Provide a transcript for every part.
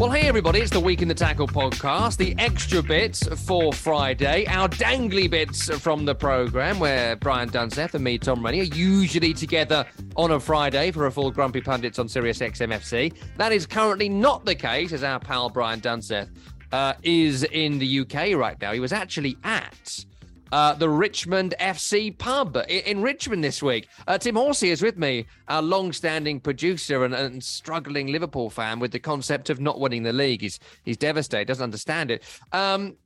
Well, hey, everybody, it's the Week in the Tackle podcast, the extra bits for Friday, our dangly bits from the programme, where Brian Dunseth and me, Tom Rennie, are usually together on a Friday for a full Grumpy Pundits on Sirius XMFC. That is currently not the case, as our pal Brian Dunseth uh, is in the UK right now. He was actually at uh, the Richmond FC pub in, in Richmond this week. Uh, Tim Horsey is with me, our long-standing producer and, and, struggling Liverpool fan with the concept of not winning the league. He's he's devastated, doesn't understand it. Um,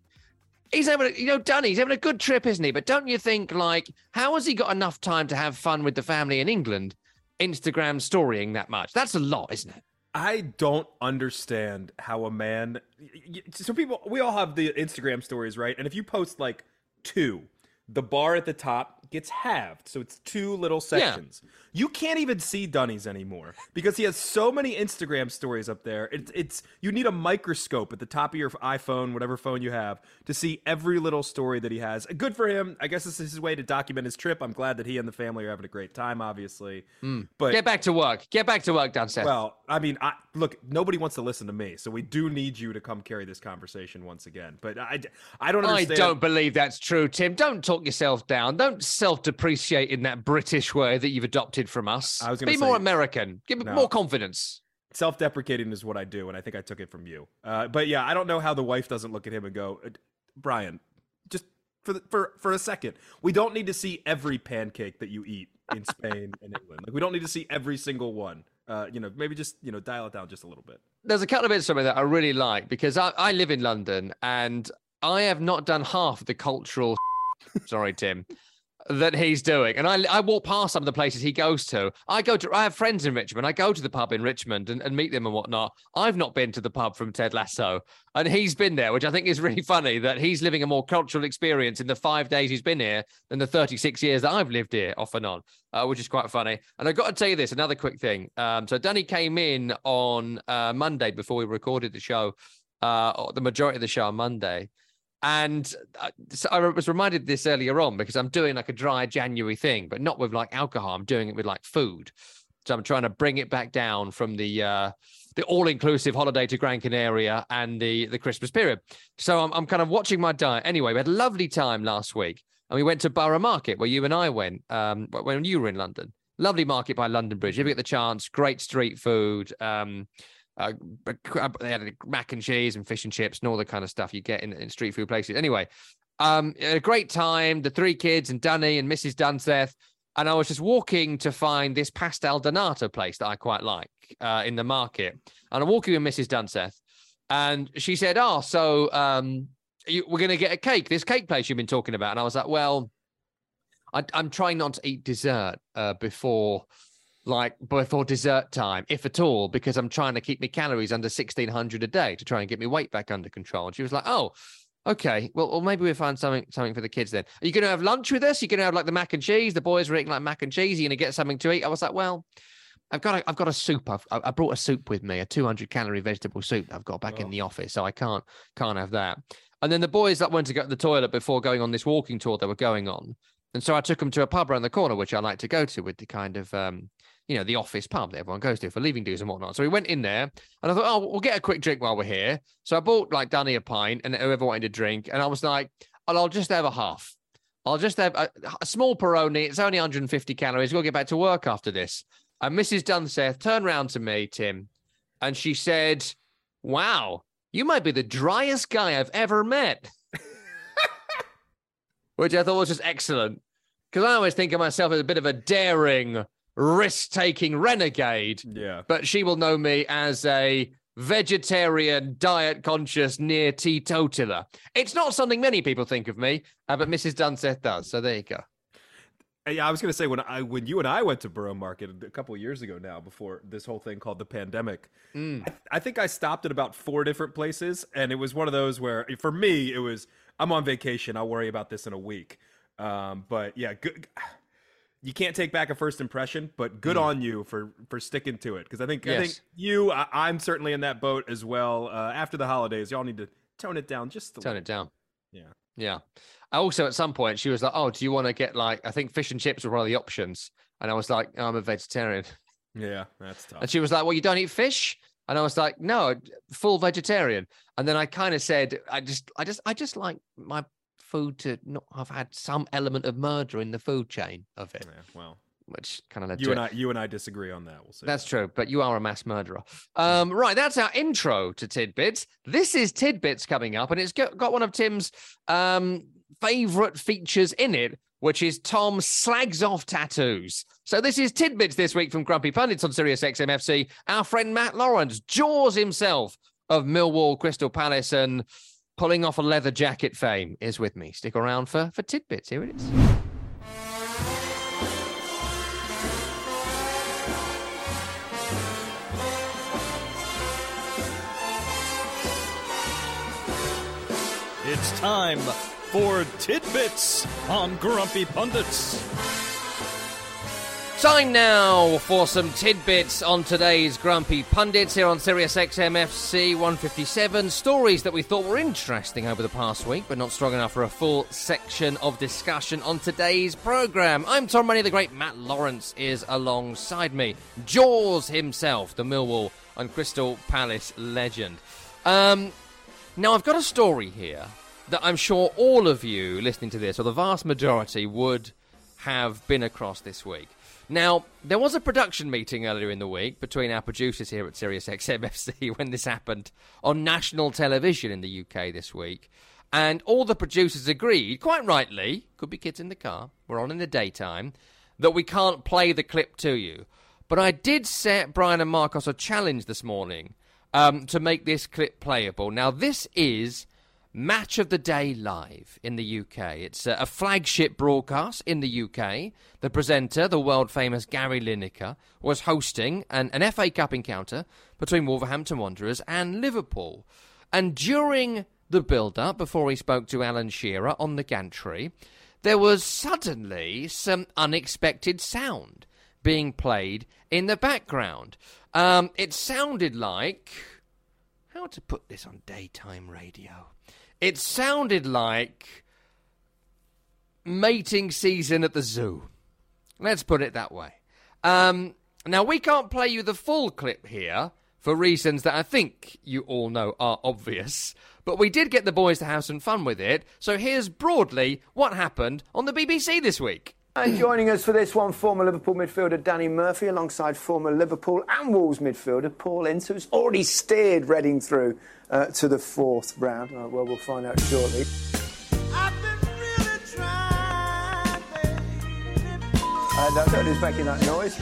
he's having, a, you know, Dunny, he's having a good trip, isn't he? But don't you think, like, how has he got enough time to have fun with the family in England? Instagram storying that much. That's a lot, isn't it? I don't understand how a man. So people, we all have the Instagram stories, right? And if you post like two. The bar at the top gets halved, so it's two little sections. Yeah. You can't even see Dunny's anymore because he has so many Instagram stories up there. It's it's you need a microscope at the top of your iPhone, whatever phone you have, to see every little story that he has. Good for him. I guess this is his way to document his trip. I'm glad that he and the family are having a great time. Obviously, mm. but get back to work. Get back to work, downstairs. Well, I mean, I, look, nobody wants to listen to me, so we do need you to come carry this conversation once again. But I, I don't understand. I don't believe that's true, Tim. Don't talk yourself down. Don't self-depreciate in that British way that you've adopted from us. I was to be say, more American. Give me no. more confidence. Self-deprecating is what I do, and I think I took it from you. Uh, but yeah, I don't know how the wife doesn't look at him and go, uh, Brian, just for the, for for a second, we don't need to see every pancake that you eat in Spain and England. Like we don't need to see every single one uh, you know, maybe just you know dial it down just a little bit. There's a couple of bits it that I really like because I, I live in London and I have not done half the cultural. sorry, Tim that he's doing. And I, I walk past some of the places he goes to. I go to, I have friends in Richmond. I go to the pub in Richmond and, and meet them and whatnot. I've not been to the pub from Ted Lasso, and he's been there, which I think is really funny that he's living a more cultural experience in the five days he's been here than the 36 years that I've lived here off and on, uh, which is quite funny. And I've got to tell you this another quick thing. Um, so Danny came in on uh, Monday before we recorded the show, uh, the majority of the show on Monday. And uh, I was reminded this earlier on because I'm doing like a dry January thing, but not with like alcohol. I'm doing it with like food. So I'm trying to bring it back down from the uh, the all-inclusive holiday to Gran Canaria and the the Christmas period. So I'm I'm kind of watching my diet. Anyway, we had a lovely time last week, and we went to Borough Market where you and I went um, when you were in London. Lovely market by London Bridge. If you get the chance, great street food. Um, uh, they had mac and cheese and fish and chips and all the kind of stuff you get in, in street food places. Anyway, um, a great time. The three kids and Danny and Mrs. Dunseth. And I was just walking to find this pastel de nata place that I quite like uh, in the market. And I'm walking with Mrs. Dunseth, and she said, "Oh, so um, you, we're going to get a cake. This cake place you've been talking about." And I was like, "Well, I, am trying not to eat dessert uh, before." Like before dessert time, if at all, because I'm trying to keep my calories under 1600 a day to try and get my weight back under control. And she was like, oh, okay, well, well maybe we'll find something something for the kids then. Are you going to have lunch with us? Are you going to have like the mac and cheese? The boys are eating like mac and cheese. Are you going to get something to eat? I was like, well, I've got a, I've got a soup. I've, I brought a soup with me, a 200 calorie vegetable soup I've got back oh. in the office, so I can't can't have that. And then the boys that went to go to the toilet before going on this walking tour they were going on, and so I took them to a pub around the corner, which I like to go to with the kind of um, you know, the office pub that everyone goes to for leaving dues and whatnot. So we went in there and I thought, oh, we'll get a quick drink while we're here. So I bought like Danny a pint and whoever wanted a drink. And I was like, oh, I'll just have a half. I'll just have a, a small Peroni. It's only 150 calories. We'll get back to work after this. And Mrs. Dunseth turned round to me, Tim, and she said, wow, you might be the driest guy I've ever met. Which I thought was just excellent. Because I always think of myself as a bit of a daring, risk taking renegade. Yeah. But she will know me as a vegetarian, diet conscious, near teetotaler. It's not something many people think of me, uh, but Mrs. Dunseth does. So there you go. Yeah, I was gonna say when I when you and I went to Borough Market a couple years ago now, before this whole thing called the pandemic, mm. I, I, think I stopped at about four different places, and it was one of those where for me it was I'm on vacation, I'll worry about this in a week. Um, but yeah, good you can't take back a first impression, but good mm. on you for for sticking to it because I think yes. I think you I, am certainly in that boat as well. Uh, after the holidays, y'all need to tone it down just a tone little. it down. Yeah, yeah. I also, at some point, she was like, "Oh, do you want to get like I think fish and chips were one of the options," and I was like, oh, "I'm a vegetarian." Yeah, that's tough. And she was like, "Well, you don't eat fish." And I was like, no, full vegetarian. And then I kind of said, I just, I just, I just like my food to not have had some element of murder in the food chain of it. Yeah, well, which kind of led you to and it. I, you and I disagree on that. We'll see. That's true, but you are a mass murderer. Um, right, that's our intro to Tidbits. This is Tidbits coming up, and it's got, got one of Tim's um, favorite features in it, which is Tom slags off tattoos. So this is Tidbits this week from Grumpy Pundits on Sirius XMFC. Our friend Matt Lawrence, Jaws himself of Millwall, Crystal Palace, and pulling off a leather jacket fame, is with me. Stick around for, for Tidbits. Here it is. It's time for Tidbits on Grumpy Pundits. Time now for some tidbits on today's Grumpy Pundits here on Sirius XMFC 157. Stories that we thought were interesting over the past week, but not strong enough for a full section of discussion on today's programme. I'm Tom Rennie, the great Matt Lawrence is alongside me. Jaws himself, the Millwall and Crystal Palace legend. Um, now, I've got a story here that I'm sure all of you listening to this, or the vast majority, would have been across this week. Now, there was a production meeting earlier in the week between our producers here at Sirius XMFC when this happened on national television in the UK this week. And all the producers agreed, quite rightly, could be kids in the car, we're on in the daytime, that we can't play the clip to you. But I did set Brian and Marcos a challenge this morning um, to make this clip playable. Now, this is Match of the Day Live in the UK. It's a, flagship broadcast in the UK. The presenter, the world famous Gary Lineker, was hosting an, an FA Cup encounter between Wolverhampton Wanderers and Liverpool. And during the build up, before he spoke to Alan Shearer on the gantry, there was suddenly some unexpected sound being played in the background. Um, it sounded like. How to put this on daytime radio? It sounded like mating season at the zoo. Let's put it that way. Um, now, we can't play you the full clip here for reasons that I think you all know are obvious, but we did get the boys to have some fun with it. So here's broadly what happened on the BBC this week. And joining us for this one, former Liverpool midfielder Danny Murphy, alongside former Liverpool and Wolves midfielder Paul Ince, who's already steered Reading through uh, to the fourth round. Uh, well, we'll find out shortly. Really trying, Uh, that, that is making that noise.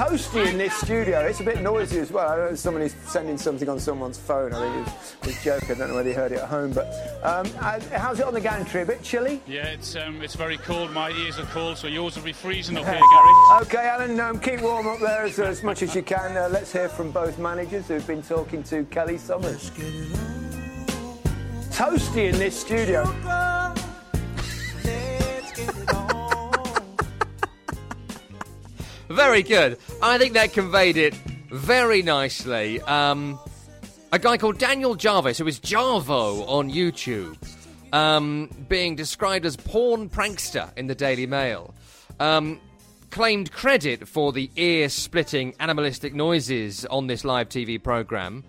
Toasty in this studio. It's a bit noisy as well. I don't know if somebody's sending something on someone's phone. I think it was, it was joking. I don't know whether you heard it at home. But um, uh, how's it on the gantry? A bit chilly? Yeah, it's um, it's very cold. My ears are cold, so yours will be freezing up here, Gary. Okay, Alan, um, keep warm up there as, as much as you can. Uh, let's hear from both managers who've been talking to Kelly Somers. Toasty in this studio. Very good. I think that conveyed it very nicely. Um, a guy called Daniel Jarvis, who is Jarvo on YouTube, um, being described as porn prankster in the Daily Mail, um, claimed credit for the ear-splitting animalistic noises on this live TV program.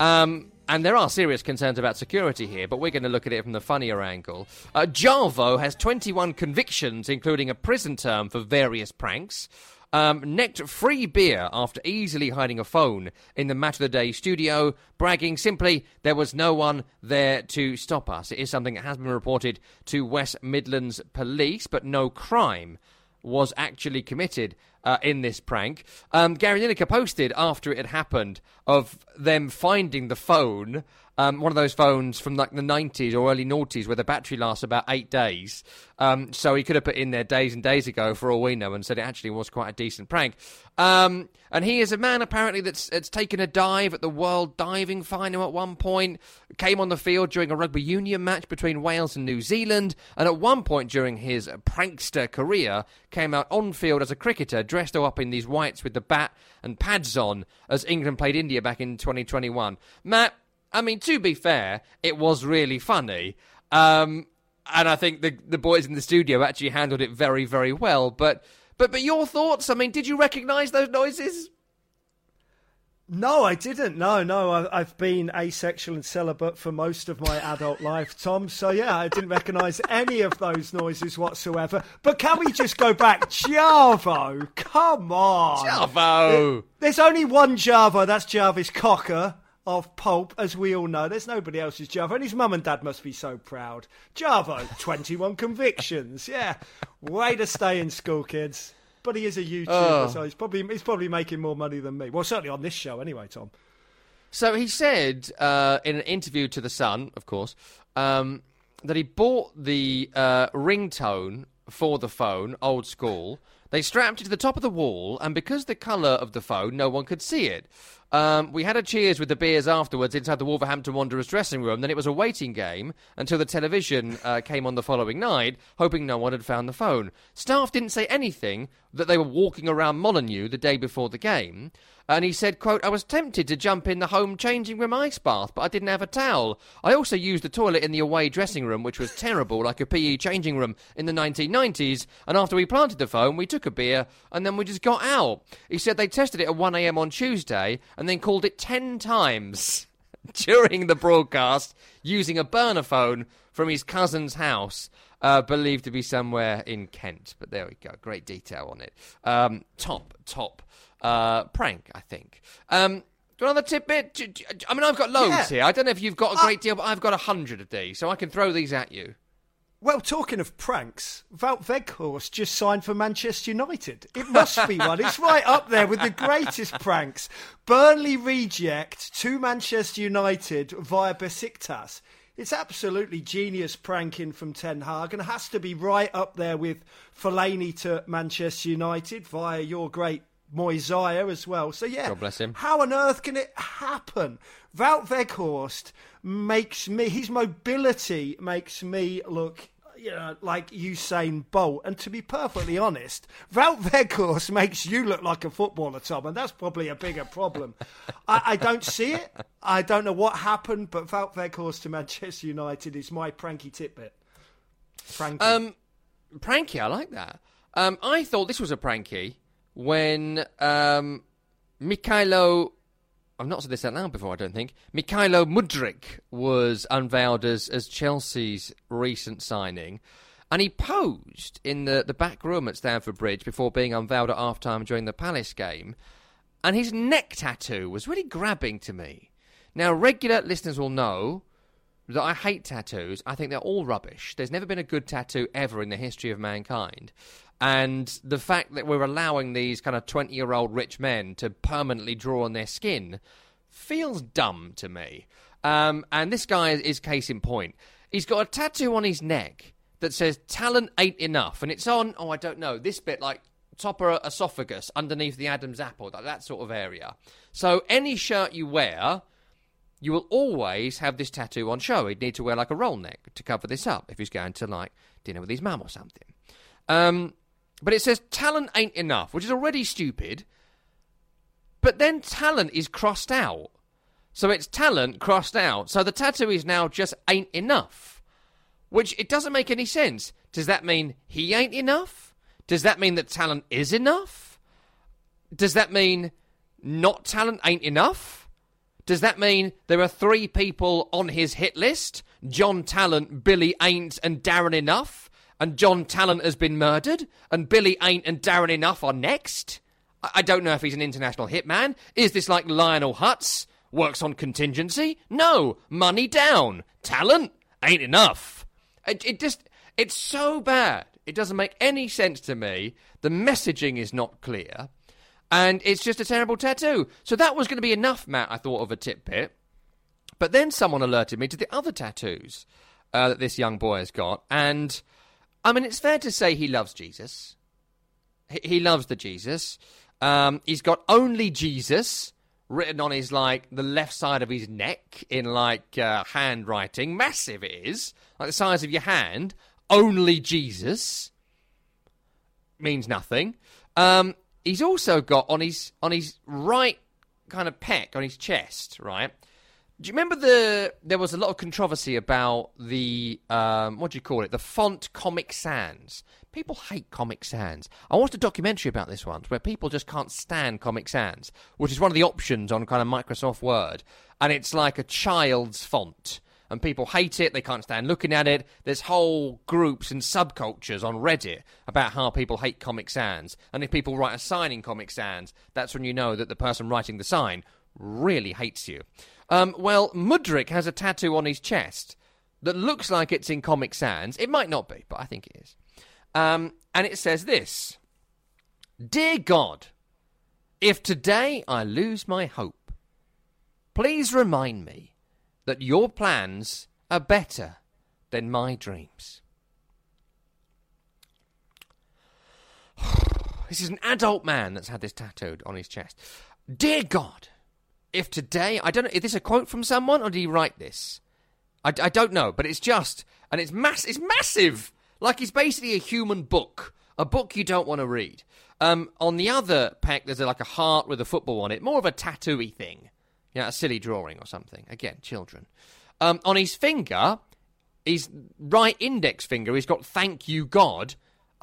Um, and there are serious concerns about security here, but we're going to look at it from the funnier angle. Uh, Jarvo has 21 convictions, including a prison term for various pranks. Um, necked free beer after easily hiding a phone in the Match of the Day studio, bragging simply there was no one there to stop us. It is something that has been reported to West Midlands Police, but no crime was actually committed uh, in this prank. Um, Gary Lineker posted after it had happened of them finding the phone, um, one of those phones from like the 90s or early noughties where the battery lasts about eight days. Um, so he could have put in there days and days ago for all we know and said it actually was quite a decent prank. Um, and he is a man apparently that's, that's taken a dive at the World Diving Final at one point, came on the field during a rugby union match between Wales and New Zealand, and at one point during his prankster career, came out on field as a cricketer dressed up in these whites with the bat and pads on as England played India back in 2021. Matt, I mean, to be fair, it was really funny. Um, and I think the the boys in the studio actually handled it very, very well. But but but your thoughts? I mean, did you recognise those noises? No, I didn't. No, no, I, I've been asexual and celibate for most of my adult life, Tom. So yeah, I didn't recognise any of those noises whatsoever. But can we just go back, Jarvo? Come on, Jarvo. There's only one Jarvo. That's Jarvis Cocker of Pulp, as we all know. There's nobody else's Jarvo, and his mum and dad must be so proud. Jarvo, 21 convictions. Yeah, way to stay in school, kids. But he is a YouTuber, Oh. so he's probably he's probably making more money than me. Well, certainly on this show, anyway, Tom. So he said uh, in an interview to The Sun, of course, um, that he bought the uh, ringtone for the phone, old school. They strapped it to the top of the wall, and because the colour of the phone, no one could see it. Um, we had a cheers with the beers afterwards inside the Wolverhampton Wanderers dressing room. Then it was a waiting game until the television uh, came on the following night, hoping no one had found the phone. Staff didn't say anything that they were walking around Molyneux the day before the game. And he said, quote, I was tempted to jump in the home changing room ice bath, but I didn't have a towel. I also used the toilet in the away dressing room, which was terrible, like a PE changing room in the 1990s. And after we planted the phone, we took a beer and then we just got out. He said they tested it at 1am on Tuesday and then called it 10 times during the broadcast using a burner phone from his cousin's house. Uh, believed to be somewhere in Kent, but there we go. Great detail on it. Um, top, top uh, prank, I think. Um, do you want another tidbit? I mean, I've got loads Yeah. here. I don't know if you've got a great deal, but I've got a hundred of these, so I can throw these at you. Well, talking of pranks, Wout Weghorst just signed for Manchester United. It must be one. It's right up there with the greatest pranks. Burnley reject to Manchester United via Besiktas. It's absolutely genius pranking from Ten Hag and has to be right up there with Fellaini to Manchester United via your great Moisaya as well. So yeah, God bless him. how on earth can it happen? Wout Weghorst makes me, his mobility makes me look, you know, like Usain Bolt. And to be perfectly honest, Wout Weghorst makes you look like a footballer, Tom, and that's probably a bigger problem. I, I don't see it. I don't know what happened, but Wout Weghorst to Manchester United is my pranky tidbit. Pranky. Um, pranky, I like that. Um, I thought this was a pranky when um, Mykhailo. I've not said this out loud before, I don't think. Mykhailo Mudryk was unveiled as, as Chelsea's recent signing. And he posed in the, the back room at Stamford Bridge before being unveiled at half time during the Palace game. And his neck tattoo was really grabbing to me. Now, regular listeners will know that I hate tattoos. I think they're all rubbish. There's never been a good tattoo ever in the history of mankind. And the fact that we're allowing these kind of 20 year old rich men to permanently draw on their skin feels dumb to me. Um, and this guy is case in point. He's got a tattoo on his neck that says talent ain't enough. And it's on, oh, I don't know, this bit like top of the esophagus underneath the Adam's apple, like that sort of area. So any shirt you wear, you will always have this tattoo on show. He'd need to wear like a roll neck to cover this up if he's going to like dinner with his mum or something. Um, but it says talent ain't enough, which is already stupid. But then talent is crossed out. So it's talent crossed out. So the tattoo is now just ain't enough. Which it doesn't make any sense. Does that mean he ain't enough? Does that mean that talent is enough? Does that mean not talent ain't enough? Does that mean there are three people on his hit list? John Talent, Billy Ain't, and Darren Enough? And John Talent has been murdered? And Billy Ain't and Darren Enough are next? I, I don't know if he's an international hitman. Is this like Lionel Hutz? Works on contingency? No. Money down. Talent? Ain't enough. It, it just, it's so bad. It doesn't make any sense to me. The messaging is not clear. And it's just a terrible tattoo. So that was going to be enough, Matt, I thought, of a tidbit. But then someone alerted me to the other tattoos uh, that this young boy has got. And, I mean, it's fair to say he loves Jesus. He, loves the Jesus. Um, he's got only Jesus written on his, like, the left side of his neck in, like, uh, handwriting. Massive it is. Like the size of your hand. Only Jesus means nothing. Um, he's also got on his on his right kind of pec on his chest, right? Do you remember the there was a lot of controversy about the um, what do you call it? The font Comic Sans. People hate Comic Sans. I watched a documentary about this once where people just can't stand Comic Sans, which is one of the options on kind of Microsoft Word, and it's like a child's font. And people hate it, they can't stand looking at it. There's whole groups and subcultures on Reddit about how people hate Comic Sans. And if people write a sign in Comic Sans, that's when you know that the person writing the sign really hates you. Um, well, Mudryk has a tattoo on his chest that looks like it's in Comic Sans. It might not be, but I think it is. Um, and it says this Dear God, if today I lose my hope, please remind me that your plans are better than my dreams. This is an adult man that's had this tattooed on his chest. Dear God, if today I don't know, is this a quote from someone or did he write this? I, I don't know, but it's just and it's mass. It's massive. Like it's basically a human book, a book you don't want to read. Um, on the other pack, there's a, like a heart with a football on it, more of a tattooy thing. Yeah, a silly drawing or something. Again, children. Um, on his finger, his right index finger, he's got "Thank you, God."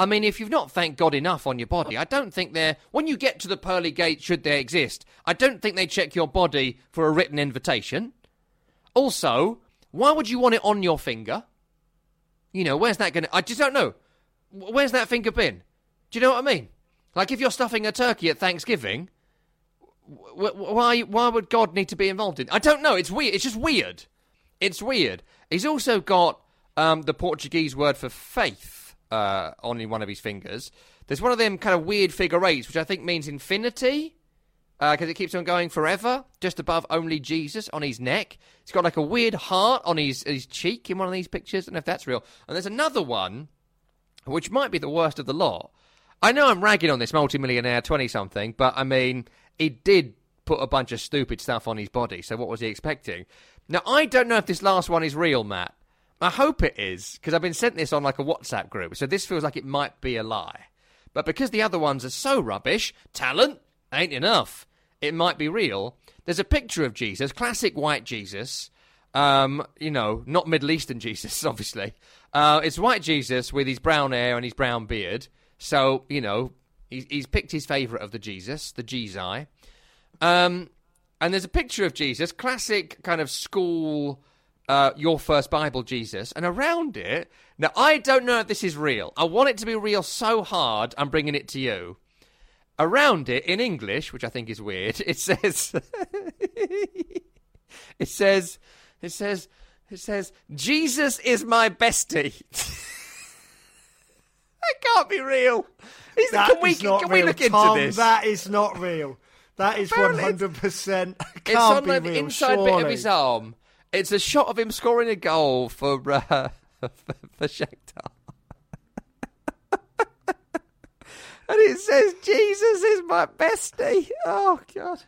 I mean, if you've not thanked God enough on your body, I don't think they're. When you get to the pearly gate, should they exist, I don't think they check your body for a written invitation. Also, why would you want it on your finger? You know, where's that going to. I just don't know. Where's that finger been? Do you know what I mean? Like, if you're stuffing a turkey at Thanksgiving, why why would God need to be involved in? I don't know. It's weird. It's just weird. It's weird. He's also got um, the Portuguese word for faith uh, on one of his fingers. There's one of them kind of weird figure eights, which I think means infinity, because uh, it keeps on going forever. Just above only Jesus on his neck. He's got like a weird heart on his his cheek in one of these pictures. I don't know if that's real. And there's another one, which might be the worst of the lot. I know I'm ragging on this multimillionaire twenty something, but I mean he did put a bunch of stupid stuff on his body. So what was he expecting? Now I don't know if this last one is real, Matt. I hope it is because I've been sent this on like a WhatsApp group, so this feels like it might be a lie. But because the other ones are so rubbish, talent ain't enough. It might be real. There's a picture of Jesus, classic white Jesus. Um, you know, not Middle Eastern Jesus, obviously. Uh, it's white Jesus with his brown hair and his brown beard. So, you know, He's, he's picked his favourite of the Jesus, the Jesus. Um, and there's a picture of Jesus, classic kind of school, uh, your first Bible Jesus. And around it, now I don't know if this is real. I want it to be real so hard, I'm bringing it to you. Around it, in English, which I think is weird, it says, it says, it says, it says, Jesus is my bestie. that can't be real. Is, that can we, is not can real. we look into Tom, this? That is not real. That is one hundred percent. can't it's on be the real. inside surely. bit of his arm. It's a shot of him scoring a goal for uh, for Shakhtar. and it says, "Jesus is my bestie." Oh God!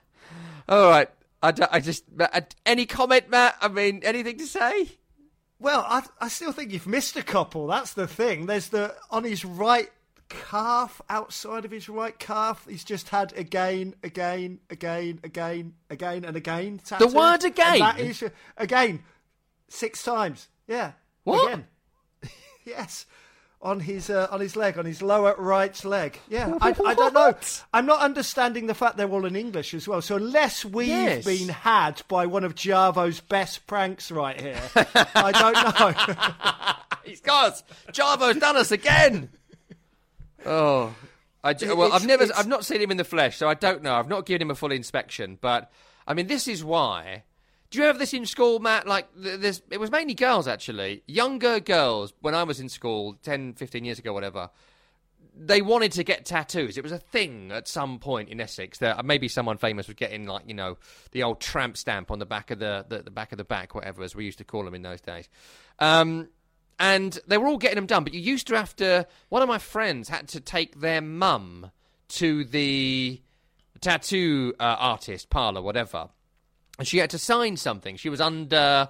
All right, I, don't- I just uh, any comment, Matt? I mean, anything to say? Well, I, I still think you've missed a couple. That's the thing. There's the on his right calf, outside of his right calf, he's just had again, again, again, again, again, and again. Tattooed. word And again? that is again six times. Yeah. What? Again. yes. On his uh, on his leg, on his lower right leg. Yeah, I, I don't know. I'm not understanding the fact they're all in English as well. So unless we've Yes. been had by one of Jarvo's best pranks right here, I don't know. He's got us. Jarvo's done us again. Oh, I, j- well, I've never, it's- I've not seen him in the flesh, so I don't know. I've not given him a full inspection, but I mean, this is why. Do you have this in school, Matt? Like, this, it was mainly girls actually, younger girls. When I was in school, 10, 15 years ago, whatever. They wanted to get tattoos. It was a thing at some point in Essex that maybe someone famous was getting, like you know, the old tramp stamp on the back of the, the, the back of the back, whatever, as we used to call them in those days. Um, and they were all getting them done. But you used to have to. One of my friends had to take their mum to the tattoo uh, artist parlor, whatever, and she had to sign something. She was under.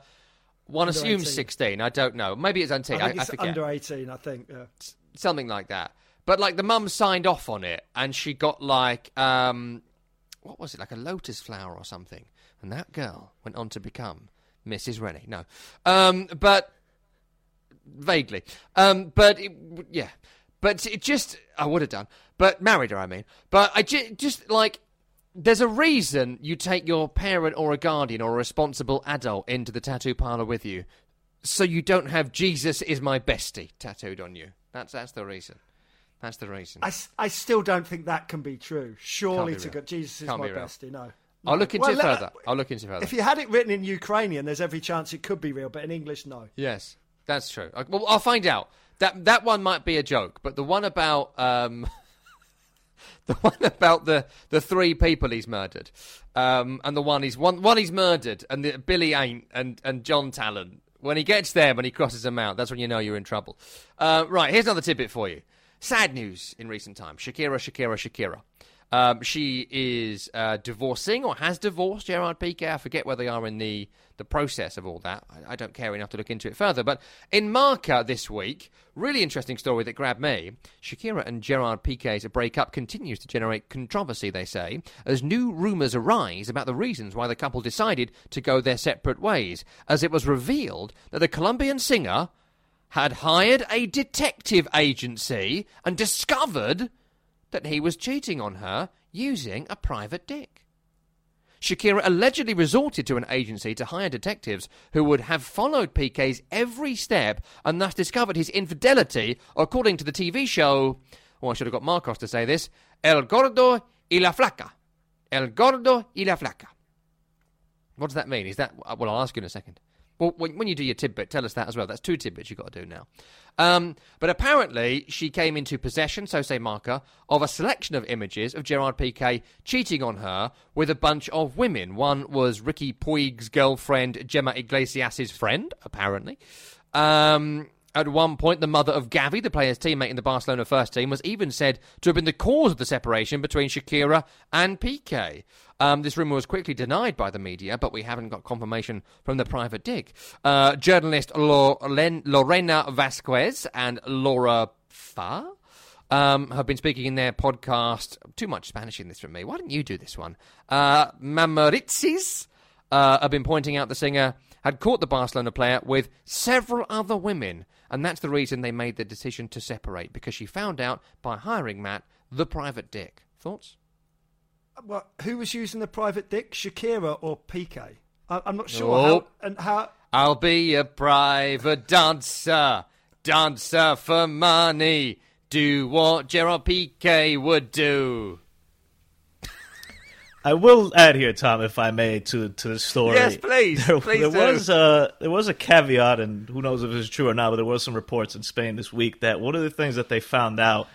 One Under assumes 18. sixteen. I don't know. Maybe it's under. I I, I it's forget under 18, I think. Yeah. something like that. But like the mum signed off on it, and she got like um, what was it, like a lotus flower or something, And that girl went on to become Mrs. Rennie. No. Um, but vaguely. Um, but it, yeah. But it just, I would have done. But married her, I mean. But I ju- just like, there's a reason you take your parent or a guardian or a responsible adult into the tattoo parlor with you. So you don't have Jesus is my bestie tattooed on you. That's that's the reason. That's the reason. I, I still don't think that can be true. Surely be to. God, Jesus is Can't my be bestie. No. I'll look into Well, it further. I'll look into it further. If you had it written in Ukrainian, there's every chance it could be real, but in English, no. Yes, that's true. I- Well, I'll find out. That that one might be a joke, but the one about um, the one about the the three people he's murdered, um, and the one he's one one he's murdered, and the, Billy ain't, and and John Talon. When he gets there, when he crosses them out, that's when you know you're in trouble. Uh, right, here's another tidbit for you. Sad news in recent times. Shakira, Shakira, Shakira. Um, she is uh, divorcing or has divorced Gerard Piqué. I forget where they are in the, the process of all that. I, I don't care enough to look into it further. But in Marca this week, really interesting story that grabbed me. Shakira and Gerard Piqué's breakup continues to generate controversy, they say, as new rumours arise about the reasons why the couple decided to go their separate ways, as it was revealed that the Colombian singer had hired a detective agency and discovered that he was cheating on her using a private dick. Shakira allegedly resorted to an agency to hire detectives who would have followed Piqué's every step and thus discovered his infidelity, according to the TV show. Oh, I should have got Marcos to say this El Gordo y la Flaca. El Gordo y la Flaca. What does that mean? Is that. Uh, well, I'll ask you in a second. Well, when, you do your tidbit, tell us that as well. That's two tidbits you've got to do now. Um, but apparently, she came into possession, so say Marca, of a selection of images of Gerard Piqué cheating on her with a bunch of women. One was Riqui Puig's girlfriend, Gemma Iglesias' friend, apparently. Um, at one point, the mother of Gavi, the player's teammate in the Barcelona first team, was even said to have been the cause of the separation between Shakira and Piqué. Um, this rumour was quickly denied by the media, but we haven't got confirmation from the private dick. Uh, journalist Loren- Lorena Vasquez and Laura Fa um, have been speaking in their podcast. Too much Spanish in this from me. Why don't you do this one? Uh, Mamarazzis uh, have been pointing out the singer had caught the Barcelona player with several other women, and that's the reason they made the decision to separate because she found out by hiring Matt the private dick. Thoughts? Uh, well, who was using the private dick, Shakira or Piqué? I, I'm not sure. Oh. How, and how? I'll be a private dancer, dancer for money. Do what Gerard Piqué would do. I will add here, Tom, if I may, to to the story. Yes, please. There, Please there do. was a there was a caveat, and who knows if it's true or not. But there was some reports in Spain this week that one of the things that they found out,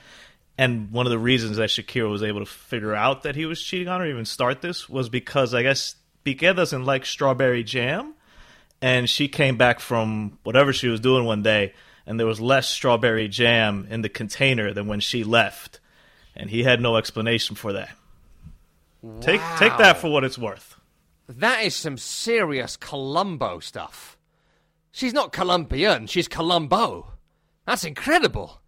and one of the reasons that Shakira was able to figure out that he was cheating on her, even start this, was because I guess Piqué doesn't like strawberry jam, and she came back from whatever she was doing one day, and there was less strawberry jam in the container than when she left, and he had no explanation for that. Take take that for what it's worth. That is some serious Columbo stuff. She's not Colombian, she's Columbo. That's incredible.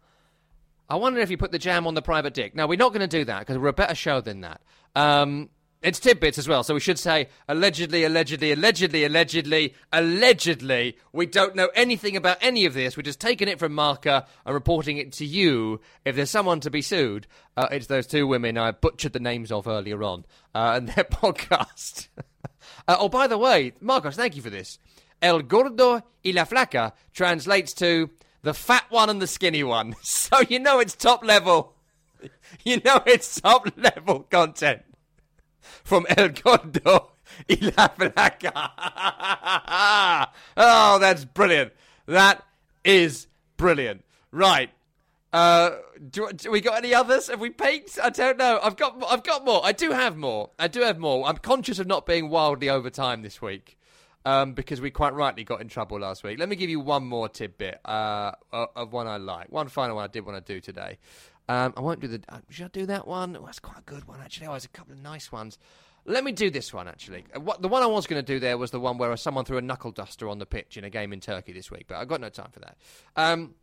I wonder if you put the jam on the private dick. Now, we're not going to do that because we're a better show than that. Um, it's tidbits as well, so we should say allegedly, allegedly, allegedly, allegedly, allegedly. We don't know anything about any of this. We're just taking it from Marca and reporting it to you. If there's someone to be sued, uh, it's those two women I butchered the names of earlier on uh, and their podcast. Uh, oh, by the way, Marcos, thank you for this. El gordo y la flaca translates to the fat one and the skinny one. So you know it's top level. You know it's top level content from El Gordo y la Flaca. oh, that's brilliant. That is brilliant. Right. Uh, do, do we got any others? Have we peaked? I don't know. I've got, I've got more. I do have more. I do have more. I'm conscious of not being wildly over time this week, um, because we quite rightly got in trouble last week. Let me give you one more tidbit uh, of one I like. One final one I did want to do today. Um, I won't do the. Uh, should I do that one? Oh, that's quite a good one actually. Oh, there's a couple of nice ones. Let me do this one actually. Uh, What the one I was going to do there was the one where someone threw a knuckle duster on the pitch in a game in Turkey this week, but I've got no time for that. Um,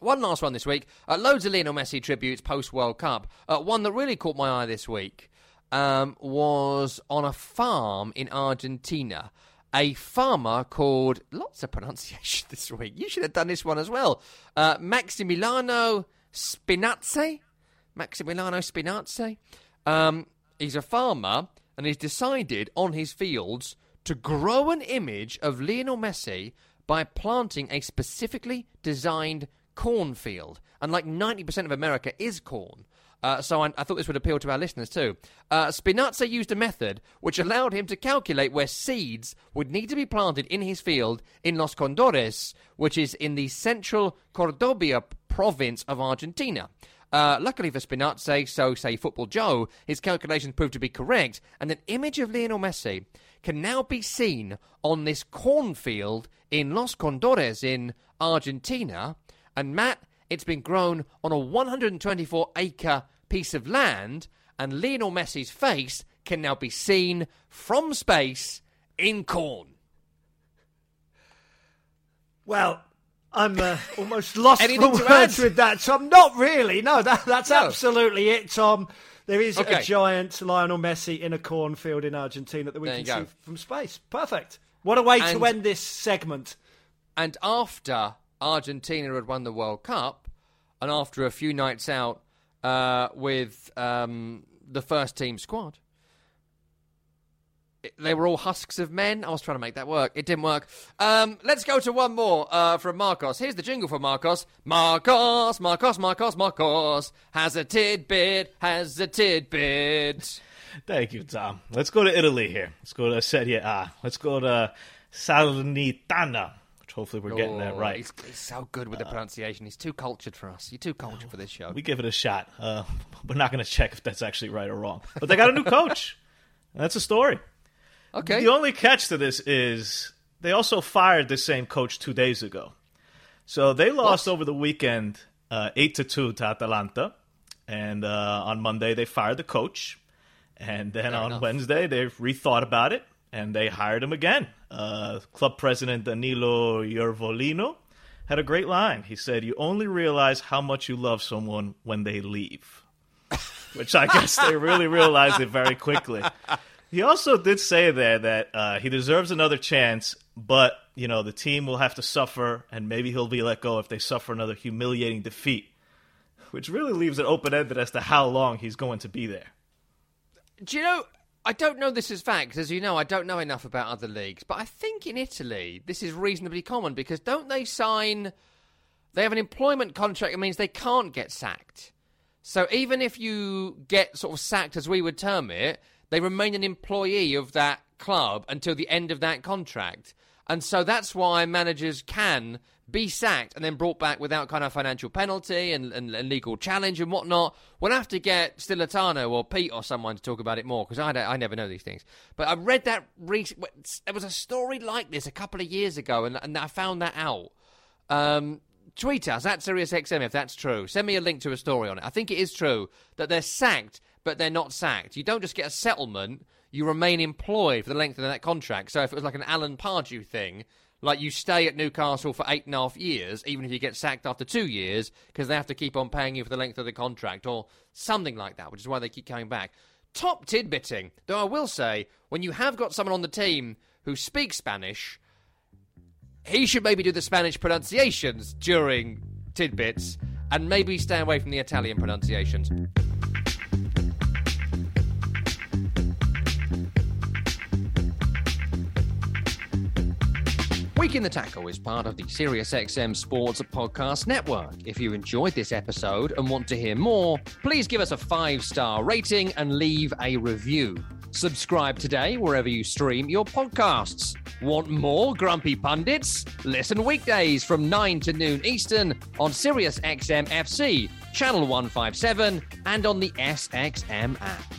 one last one this week. Uh, loads of Lionel Messi tributes post World Cup. Uh, one that really caught my eye this week um, was on a farm in Argentina. A farmer called lots of pronunciation this week. You should have done this one as well. Uh, Maximiliano Spinazzi. Maximiliano Spinazzi. Um, he's a farmer and he's decided on his fields to grow an image of Lionel Messi by planting a specifically designed cornfield. And like 90% of America is corn. Uh, so I, I, thought this would appeal to our listeners too. Uh, used a method which allowed him to calculate where seeds would need to be planted in his field in Los Condores, which is in the central Cordobia province of Argentina. Uh, luckily for Spinazzi, so say Football Joe, his calculations proved to be correct, and an image of Lionel Messi can now be seen on this cornfield in Los Condores in Argentina. And Matt, it's been grown on a 124 acre piece of land, and Lionel Messi's face can now be seen from space in corn. Well, I'm uh, almost lost Anything for words add? with that, Tom. Not really. No, that, that's No. absolutely it, Tom. There is Okay. a giant Lionel Messi in a cornfield in Argentina that we There can see from space. Perfect. What a way And- to end this segment. And after Argentina had won the World Cup, and after a few nights out uh, with um, the first team squad, they were all husks of men. I was trying to make that work. It didn't work. Um, let's go to one more uh, from Marcos. Here's the jingle for Marcos. Marcos, Marcos, Marcos, Marcos has a tidbit, has a tidbit. Thank you, Tom. Let's go to Italy here. Let's go to Serie A. Let's go to Salernitana, which hopefully we're getting that Oh, right. He's, he's so good with the pronunciation. He's too cultured for us. You're too cultured for this show. We give it a shot. Uh, we're not going to check if that's actually right or wrong. But they got a new coach. That's a story. Okay. The only catch to this is they also fired the same coach two days ago. So they lost over the weekend uh, eight to two to Atalanta, and uh, on Monday they fired the coach, and then on enough. Wednesday they rethought about it and they hired him again. Uh, club president Danilo Iervolino had a great line. He said, "You only realize how much you love someone when they leave." which I guess they really realized it very quickly. He also did say there that uh, he deserves another chance, but you know the team will have to suffer, and maybe he'll be let go if they suffer another humiliating defeat, which really leaves it open ended as to how long he's going to be there. Do you know? I don't know this is fact, as you know, I don't know enough about other leagues. But I think in Italy, this is reasonably common because don't they sign? They have an employment contract that means they can't get sacked. So even if you get sort of sacked, as we would term it, they remain an employee of that club until the end of that contract. And so that's why managers can be sacked and then brought back without kind of financial penalty and, and, and legal challenge and whatnot. We'll have to get Stillitano or Pete or someone to talk about it more because I, I never know these things. But I read that there was a story like this a couple of years ago and, and I found that out. Um, tweet us at SiriusXM if that's true. Send me a link to a story on it. I think it is true that they're sacked, but they're not sacked. You don't just get a settlement, you remain employed for the length of that contract. So if it was like an Alan Pardew thing, like you stay at Newcastle for eight and a half years, even if you get sacked after two years, because they have to keep on paying you for the length of the contract, or something like that, which is why they keep coming back. Top tidbitting, though I will say, when you have got someone on the team who speaks Spanish, he should maybe do the Spanish pronunciations during tidbits and maybe stay away from the Italian pronunciations. Week in the Tackle is part of the SiriusXM Sports Podcast Network. If you enjoyed this episode and want to hear more, please give us a five star rating and leave a review. Subscribe today wherever you stream your podcasts. Want more Grumpy Pundits? Listen weekdays from 9 to noon Eastern on SiriusXM FC, Channel 157, and on the SXM app.